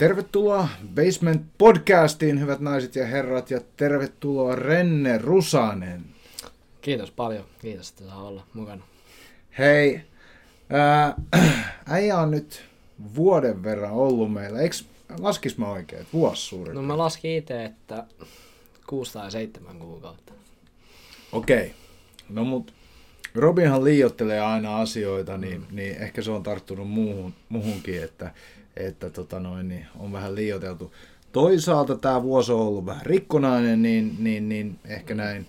Tervetuloa Basement Podcastiin, hyvät naiset ja herrat, ja tervetuloa Renne Rusanen. Kiitos paljon. Kiitos, että saa olla mukana. Hei, ää, äijä on nyt vuoden verran ollut meillä. Eikö laskis mä oikein, että vuosi suurin? No mä laskin itse, että 6 tai 7 kuukautta. Okei. Okay. No mut Robinhan liiottelee aina asioita, niin, niin ehkä se on tarttunut muuhun, muuhunkin, että, että tota noin, niin on vähän liioteltu. Toisaalta tämä vuosi on ollut vähän rikkonainen, niin, niin, niin ehkä näin,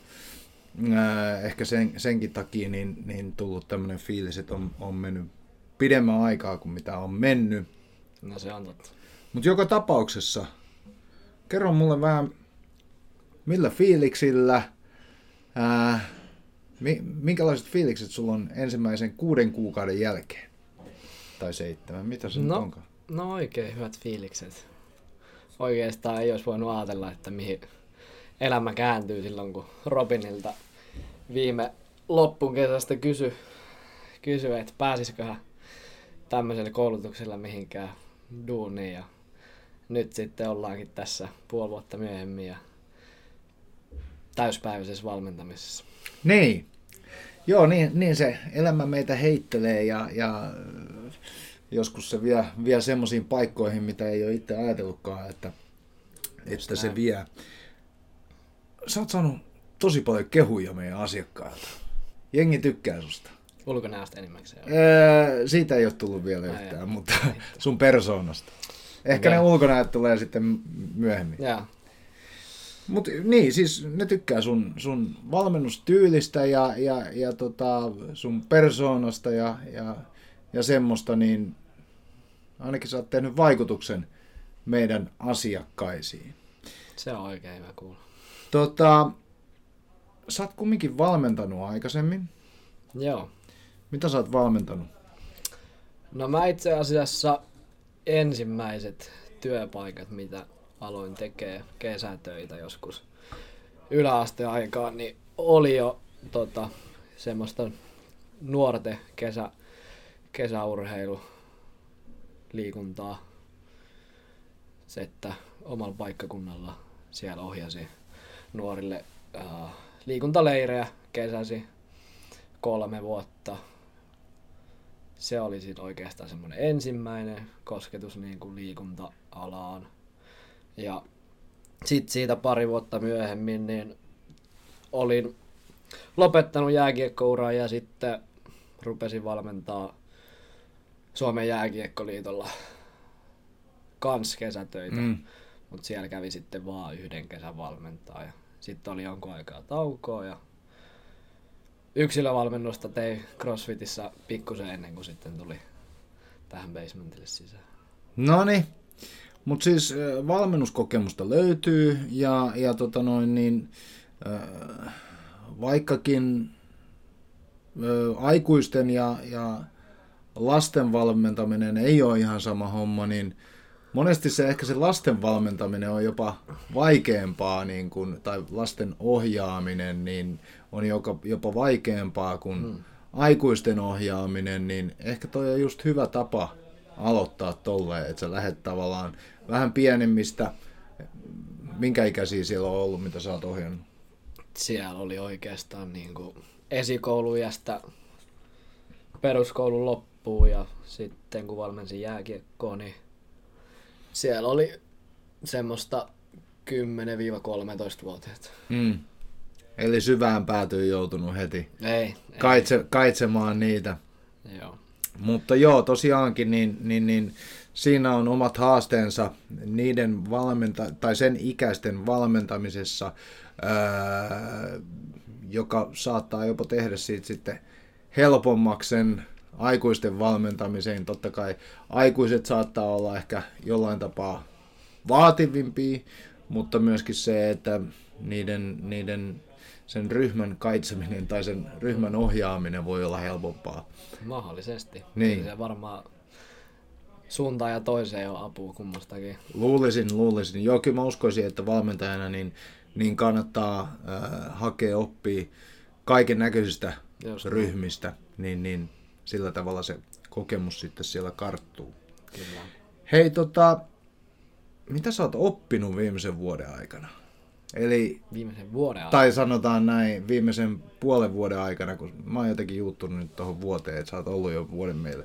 ää, ehkä sen, senkin takia niin, niin tullut tämmöinen fiilis, että on, on mennyt pidemmän aikaa kuin mitä on mennyt. No se on totta. Mutta joka tapauksessa, kerro mulle vähän, millä fiiliksillä, ää, mi, minkälaiset fiilikset sulla on ensimmäisen kuuden kuukauden jälkeen? Tai seitsemän, mitä se No, onkaan? no oikein hyvät fiilikset. Oikeastaan ei olisi voinut ajatella, että mihin elämä kääntyy silloin, kun Robinilta viime loppun kesästä kysy, kysy että pääsisikö hän tämmöisellä koulutuksella mihinkään duuniin. Ja nyt sitten ollaankin tässä puoli vuotta myöhemmin ja täyspäiväisessä valmentamisessa. Niin. Joo, niin, niin se elämä meitä heittelee ja, ja joskus se vie, vie semmoisiin paikkoihin, mitä ei ole itse ajatellutkaan, että, että se vie. Sä oot saanut tosi paljon kehuja meidän asiakkailta. Jengi tykkää susta. Ulkonäöstä enimmäkseen. Öö, siitä ei ole tullut vielä Ai yhtään, jaa. mutta sun persoonasta. Ehkä Okei. ne ulkonäöt tulee sitten myöhemmin. Joo. Mutta niin, siis ne tykkää sun, sun valmennustyylistä ja, ja, ja tota, sun persoonasta ja, ja, ja semmoista, niin ainakin sä oot tehnyt vaikutuksen meidän asiakkaisiin. Se on oikein hyvä kuulla. Tota, sä oot kumminkin valmentanut aikaisemmin. Joo. Mitä sä oot valmentanut? No mä itse asiassa ensimmäiset työpaikat, mitä aloin tekee kesätöitä joskus yläasteaikaan, niin oli jo tota, semmoista nuorten kesä, kesäurheilu liikuntaa. Se, että omalla paikkakunnalla siellä ohjasi nuorille äh, liikuntaleirejä kesäsi kolme vuotta se oli sit oikeastaan semmoinen ensimmäinen kosketus niin kuin liikunta-alaan. Ja sitten siitä pari vuotta myöhemmin niin olin lopettanut jääkiekkouraa ja sitten rupesin valmentaa Suomen jääkiekkoliitolla kans kesätöitä. Mm. Mutta siellä kävi sitten vaan yhden kesän valmentaa. Ja sitten oli jonkun aikaa taukoa ja yksilövalmennusta tein CrossFitissa pikkusen ennen kuin sitten tuli tähän basementille sisään. No niin, mutta siis valmennuskokemusta löytyy ja, ja tota noin niin, äh, vaikkakin äh, aikuisten ja, ja lasten valmentaminen ei ole ihan sama homma, niin monesti se ehkä se lasten valmentaminen on jopa vaikeampaa, niin kuin, tai lasten ohjaaminen niin on joka, jopa vaikeampaa kuin hmm. aikuisten ohjaaminen, niin ehkä toi on just hyvä tapa aloittaa tolleen, että sä lähdet tavallaan vähän pienemmistä, minkä ikäisiä siellä on ollut, mitä sä oot ohjannut? Siellä oli oikeastaan niin kuin esikoulujästä peruskoulun loppuun ja sitten kun valmensin jääkiekkoa, niin siellä oli semmoista 10-13-vuotiaat. Mm. Eli syvään päätyy joutunut heti Ei, ei. kaitse, kaitsemaan niitä. Joo. Mutta joo, tosiaankin niin, niin, niin siinä on omat haasteensa niiden valmenta- tai sen ikäisten valmentamisessa, ää, joka saattaa jopa tehdä siitä sitten helpommaksi sen aikuisten valmentamiseen. Totta kai aikuiset saattaa olla ehkä jollain tapaa vaativimpia, mutta myöskin se, että niiden, niiden sen ryhmän kaitseminen tai sen ryhmän ohjaaminen voi olla helpompaa. Mahdollisesti. Niin. Se varmaan suuntaan ja toiseen on apua kummastakin. Luulisin, luulisin. Joo, kyllä mä uskoisin, että valmentajana niin, niin kannattaa äh, hakea oppia kaiken näköisistä ryhmistä, niin, niin sillä tavalla se kokemus sitten siellä karttuu. Kyllä. Hei, tota, mitä sä oot oppinut viimeisen vuoden aikana? Eli, Viimeisen vuoden aikana. tai sanotaan näin, viimeisen puolen vuoden aikana, kun mä oon jotenkin juuttunut nyt tuohon vuoteen, että sä oot ollut jo vuoden meillä.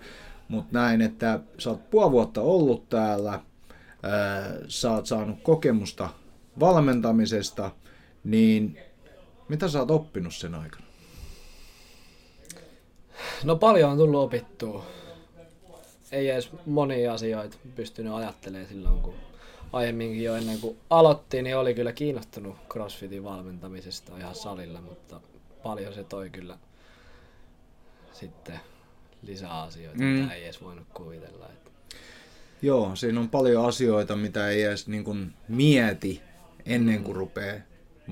Mutta näin, että sä oot puoli vuotta ollut täällä, ää, sä oot saanut kokemusta valmentamisesta, niin mitä sä oot oppinut sen aikana? No paljon on tullut opittua. Ei edes monia asioita pystynyt ajattelemaan silloin, kun aiemminkin jo ennen kuin aloitti, niin oli kyllä kiinnostunut CrossFitin valmentamisesta ihan salilla, mutta paljon se toi kyllä sitten lisää asioita, mm. mitä ei edes voinut kuvitella. Että Joo, siinä on paljon asioita, mitä ei edes niin kuin mieti ennen kuin rupeaa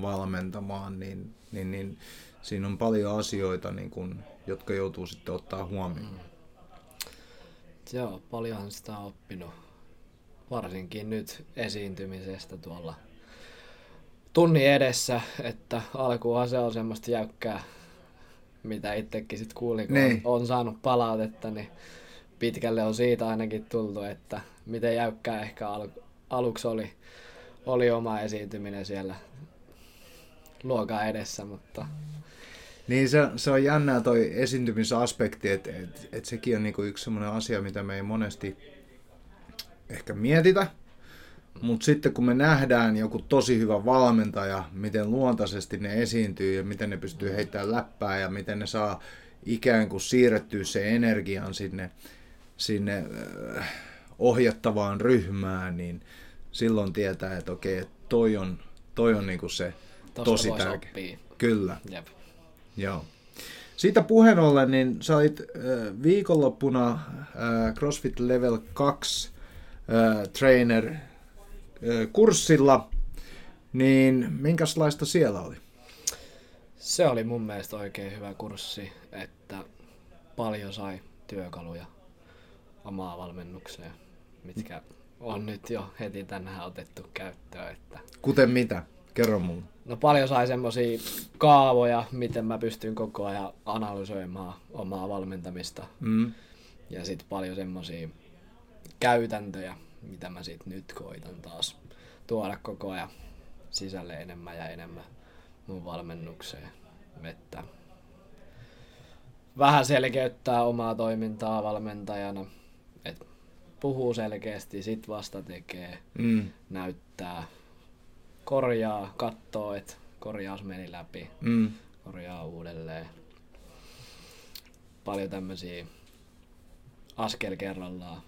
valmentamaan, niin, niin, niin siinä on paljon asioita, niin kuin, jotka joutuu sitten ottaa huomioon. Joo, paljonhan sitä on oppinut. Varsinkin nyt esiintymisestä tuolla tunnin edessä, että alkuunhan se on semmoista jäykkää, mitä itsekin sitten kuulin, kun Niin. on, on saanut palautetta, niin pitkälle on siitä ainakin tultu, että miten jäykkää ehkä al- aluksi oli, oli oma esiintyminen siellä luokan edessä, mutta Niin se, se on jännää toi esiintymisaspekti, että et, et sekin on niinku yksi semmoinen asia, mitä me ei monesti ehkä mietitä. Mutta sitten kun me nähdään joku tosi hyvä valmentaja, miten luontaisesti ne esiintyy ja miten ne pystyy heittämään läppää ja miten ne saa ikään kuin siirrettyä se energian sinne, sinne äh, ohjattavaan ryhmään, niin silloin tietää, että okei, että toi on, toi on niinku se tosta tosi tärkeä. oppia. Kyllä. Jep. Joo. Siitä puheen ollen, niin sä olit äh, viikonloppuna äh, CrossFit Level 2 äh, trainer äh, kurssilla, niin minkälaista siellä oli? Se oli mun mielestä oikein hyvä kurssi, että paljon sai työkaluja omaa valmennukseen, mitkä on nyt jo heti tänään otettu käyttöön. Että Kuten mitä? Kerro mulle. no paljon sai semmosia kaavoja, miten mä pystyn koko ajan analysoimaan omaa valmentamista. Mm. Ja sitten paljon semmosia käytäntöjä, mitä mä sit nyt koitan taas tuoda koko ajan sisälle enemmän ja enemmän mun valmennukseen. Että vähän selkeyttää omaa toimintaa valmentajana, että puhuu selkeästi, sit vasta tekee, Mm. näyttää, korjaa, katsoo, että korjaus meni läpi, Mm. korjaa uudelleen. Paljon tämmöisiä askel kerrallaan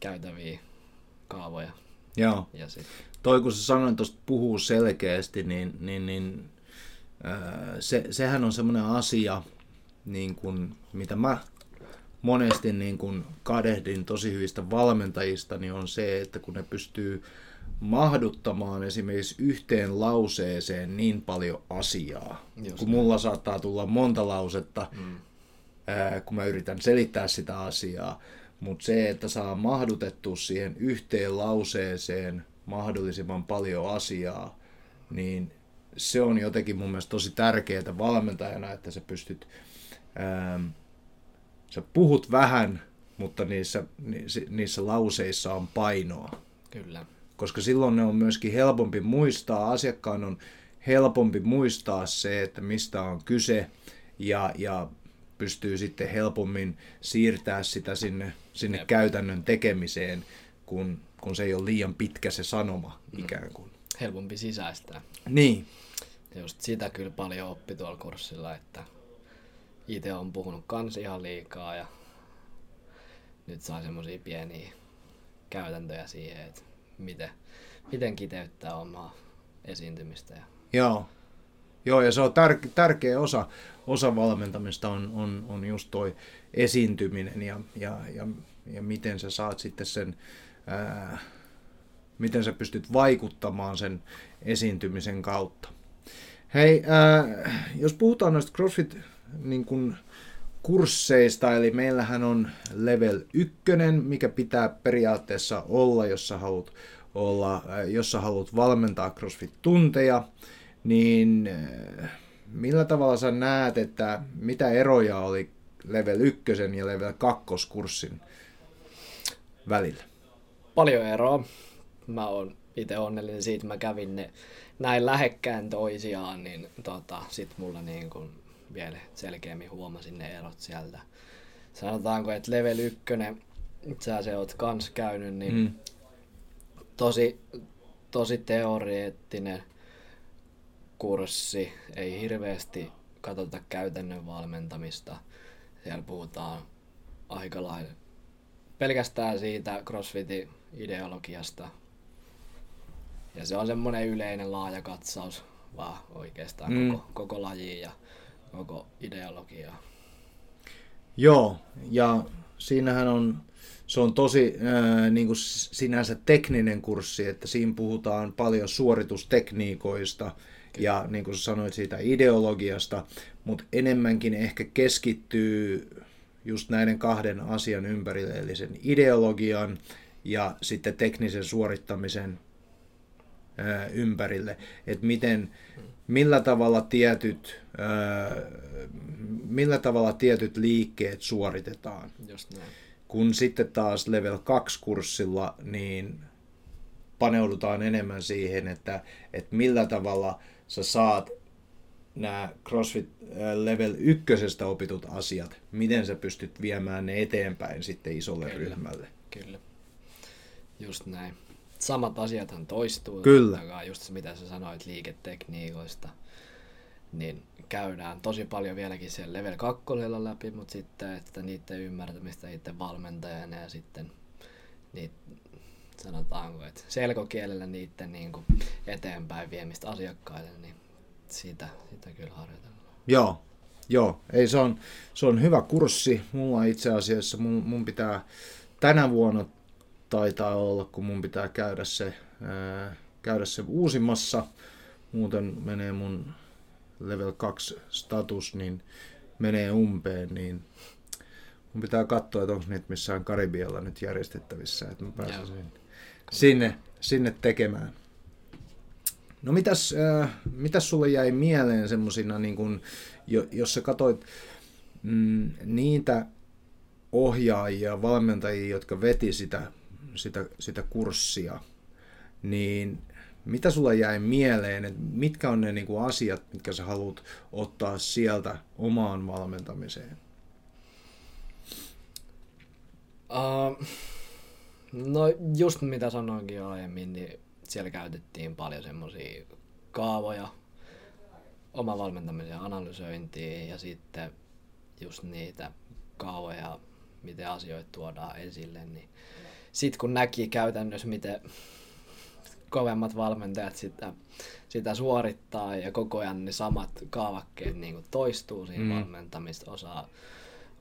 käytäviä kaavoja. Joo. Ja sit, Toi kun sä sanoit tuosta puhuu selkeästi, niin, niin, niin se, sehän on semmoinen asia, niin kun, mitä mä monesti niin kun kadehdin tosi hyvistä valmentajista, niin on se, että kun ne pystyy mahduttamaan esimerkiksi yhteen lauseeseen niin paljon asiaa, Just kun mulla saattaa tulla monta lausetta, mm. ää, kun mä yritän selittää sitä asiaa, mutta se, että saa mahdutettua siihen yhteen lauseeseen mahdollisimman paljon asiaa, niin se on jotenkin mun mielestä tosi tärkeää valmentajana, että sä pystyt, ää, sä puhut vähän, mutta niissä, niissä, niissä lauseissa on painoa kyllä. koska silloin ne on myöskin helpompi muistaa, asiakkaan on helpompi muistaa se, että mistä on kyse ja, ja pystyy sitten helpommin siirtää sitä sinne, sinne Jep. käytännön tekemiseen, kun, kun se ei ole liian pitkä se sanoma ikään kuin. Helpompi sisäistää. Niin, Ja just sitä kyllä paljon oppi tuolla kurssilla, että itse on puhunut kans ihan liikaa ja nyt saa semmosia pieniä käytäntöjä siihen, että miten, miten kiteyttää omaa esiintymistä. Ja joo. Joo, ja se on tär- tärkeä osa, osa valmentamista on, on, on just toi esiintyminen ja, ja, ja, ja miten sä saat sitten sen, ää, miten sä pystyt vaikuttamaan sen esiintymisen kautta. Hei, ää, jos puhutaan noista CrossFit niin kun, kursseista, eli meillähän on level 1, mikä pitää periaatteessa olla, jos sä haluat, olla, jos sä haluat valmentaa CrossFit-tunteja, niin ää, millä tavalla sä näet, että mitä eroja oli level 1 ja level 2 kurssin välillä? paljon eroa. Mä oon itse onnellinen siitä, mä kävin ne näin lähekkään toisiaan, niin tota, sit mulla niin kun vielä selkeämmin huomasin ne erot sieltä. Sanotaanko, että level 1, sä se oot kans käynyt, niin mm. tosi, tosi teoreettinen kurssi, ei hirveästi katsota käytännön valmentamista. Siellä puhutaan aika lailla pelkästään siitä CrossFitin ideologiasta. Ja se on semmoinen yleinen laaja katsaus vaan oikeastaan mm. koko, koko lajiin ja koko ideologiaa. Joo, ja siinähän on, se on tosi ää, niin kuin sinänsä tekninen kurssi, että siinä puhutaan paljon suoritustekniikoista ja niin kuin sanoit siitä ideologiasta, mutta enemmänkin ehkä keskittyy just näiden kahden asian ympärille, eli sen ideologian ja sitten teknisen suorittamisen ympärille, että miten, millä tavalla tietyt, millä tavalla tietyt liikkeet suoritetaan. Just näin. Kun sitten taas level 2 kurssilla, niin paneudutaan enemmän siihen, että, että millä tavalla sä saat nämä CrossFit Level 1 opitut asiat, miten sä pystyt viemään ne eteenpäin sitten isolle Kyllä. ryhmälle. Kyllä. Just näin. Samat asiathan toistuu. Kyllä. Just se, mitä sä sanoit liiketekniikoista. Niin käydään tosi paljon vieläkin siellä level 2 läpi, mutta sitten että niiden ymmärtämistä itse valmentajana ja sitten niitä sanotaanko, että selkokielellä niiden niin kuin eteenpäin viemistä asiakkaille, niin sitä, sitä kyllä harjoitellaan. Joo, joo. Ei, se, on, se on hyvä kurssi. Mulla itse asiassa, mun, mun pitää tänä vuonna taitaa olla, kun mun pitää käydä se, ää, käydä se uusimmassa. Muuten menee mun level 2 status, niin menee umpeen, niin mun pitää katsoa, että onko niitä missään Karibialla nyt järjestettävissä, että mä pääsen. Sinne, sinne tekemään. No mitäs, äh, mitäs sulle jäi mieleen semmosina, niin kun, jo, jos sä katsoit mm, niitä ohjaajia, valmentajia, jotka veti sitä, sitä, sitä kurssia, niin mitä sulla jäi mieleen, että mitkä on ne niin kuin asiat, mitkä sä haluat ottaa sieltä omaan valmentamiseen? Uh, no just mitä sanoinkin jo aiemmin, niin siellä käytettiin paljon semmoisia kaavoja, oma valmentamisen analysointiin ja sitten just niitä kaavoja, miten asioita tuodaan esille, niin sitten kun näki käytännössä, miten kovemmat valmentajat sitä, sitä suorittaa ja koko ajan ne samat kaavakkeet niin kuin toistuu siinä Mm. mm. valmentamista, osaa,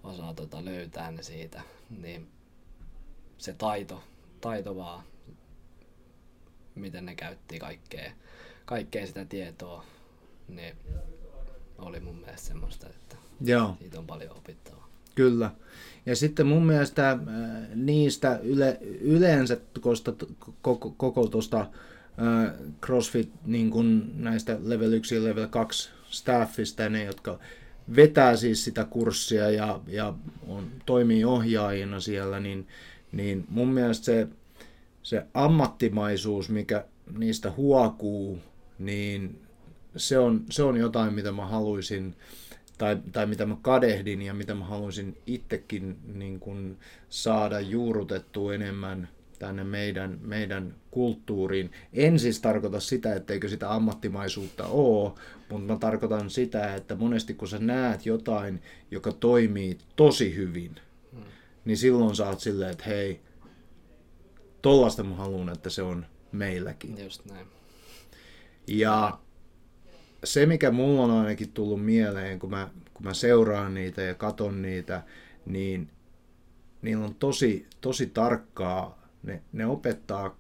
osaa tota löytää ne siitä, niin se taito, taito vaan, miten ne käytti kaikkea, kaikkea sitä tietoa, niin oli mun mielestä semmoista, että Joo. siitä on paljon opittavaa. Kyllä. Ja sitten mun mielestä äh, niistä yle, yleensä kosta, koko, koko tuosta äh, CrossFit niin kun näistä level 1 ja level 2 staffista, ne jotka vetää siis sitä kurssia ja, ja on, toimii ohjaajina siellä, niin, niin mun mielestä se, se ammattimaisuus, mikä niistä huokuu, niin se on, se on jotain, mitä mä haluaisin tai, tai mitä mä kadehdin ja mitä mä haluaisin itsekin niin kuin saada juurutettua enemmän tänne meidän, meidän kulttuuriin. En siis tarkoita sitä, etteikö sitä ammattimaisuutta ole, mutta mä tarkoitan sitä, että monesti kun sä näet jotain, joka toimii tosi hyvin, niin silloin sä oot silleen, että hei, tollasta mä haluan, että se on meilläkin. Just näin. Ja se, mikä mulla on ainakin tullut mieleen, kun mä, kun mä seuraan niitä ja katon niitä, niin niillä on tosi, tosi tarkkaa, ne, ne opettaa,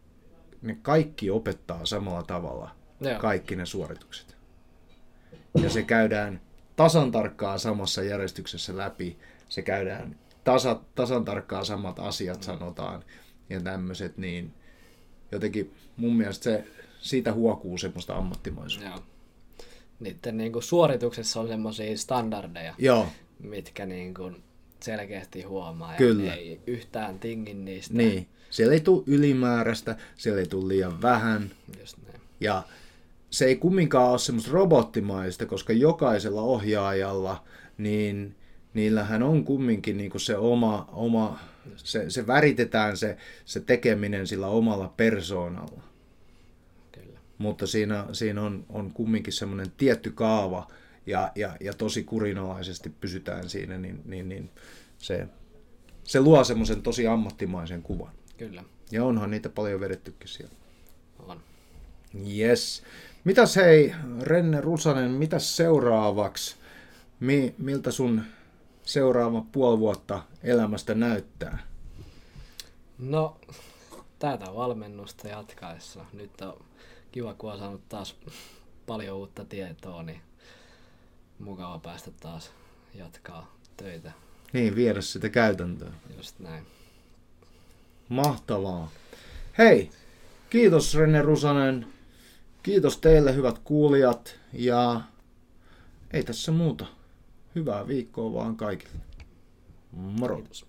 ne kaikki opettaa samalla tavalla, Joo. kaikki ne suoritukset. Ja se käydään tasan tarkkaa samassa järjestyksessä läpi, se käydään tasa, tasan tarkkaa samat asiat sanotaan ja tämmöiset, niin jotenkin mun mielestä se, siitä huokuu semmoista ammattimaisuutta. Joo. Niiden niin kuin suorituksessa on semmoisia standardeja, Joo, mitkä niin kuin selkeästi huomaa. Ja Kyllä. ei yhtään tingin niistä. Niin. Siellä ei tule ylimääräistä, siellä ei tule liian vähän. Just näin. Ja se ei kumminkaan ole semmoista robottimaista, koska jokaisella ohjaajalla, niin niillähän on kumminkin niin kuin se oma, oma se, se väritetään se, se tekeminen sillä omalla persoonalla. Kyllä. Mutta siinä, siinä on, on kumminkin semmoinen tietty kaava ja, ja, ja tosi kurinalaisesti pysytään siinä, niin, niin, niin se, se luo semmoisen tosi ammattimaisen kuvan. Kyllä. Ja onhan niitä paljon vedettykin siellä. On. Yes. Mitäs hei, Renne Rusanen, mitäs seuraavaksi? Mi, miltä sun seuraava puoli vuotta elämästä näyttää? No, tätä valmennusta jatkaessa. Nyt on kiva, kun on saanut taas paljon uutta tietoa, niin mukava päästä taas jatkaa töitä. Niin, viedä sitä käytäntöön. Just näin. Mahtavaa. Hei, kiitos Renne Rusanen. Kiitos teille hyvät kuulijat ja ei tässä muuta. Hyvää viikkoa vaan kaikille. Moro. Kiitos.